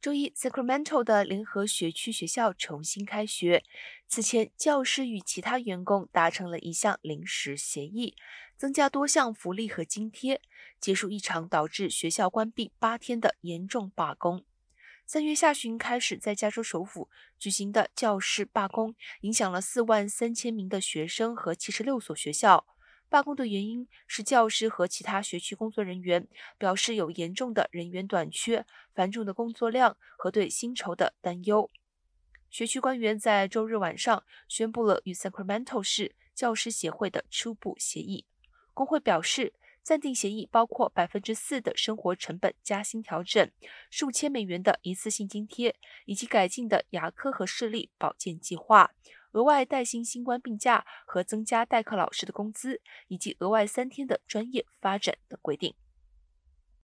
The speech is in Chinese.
周一，Sacramento 的联合学区学校重新开学。此前，教师与其他员工达成了一项临时协议，增加多项福利和津贴，结束一场导致学校关闭八天的严重罢工。三月下旬开始在加州首府举行的教师罢工，影响了四万三千名的学生和七十六所学校。罢工的原因是教师和其他学区工作人员表示有严重的人员短缺、繁重的工作量和对薪酬的担忧。学区官员在周日晚上宣布了与 Sacramento 市教师协会的初步协议。工会表示，暂定协议包括百分之四的生活成本加薪调整、数千美元的一次性津贴，以及改进的牙科和视力保健计划。额外带薪新冠病假和增加代课老师的工资，以及额外三天的专业发展等规定。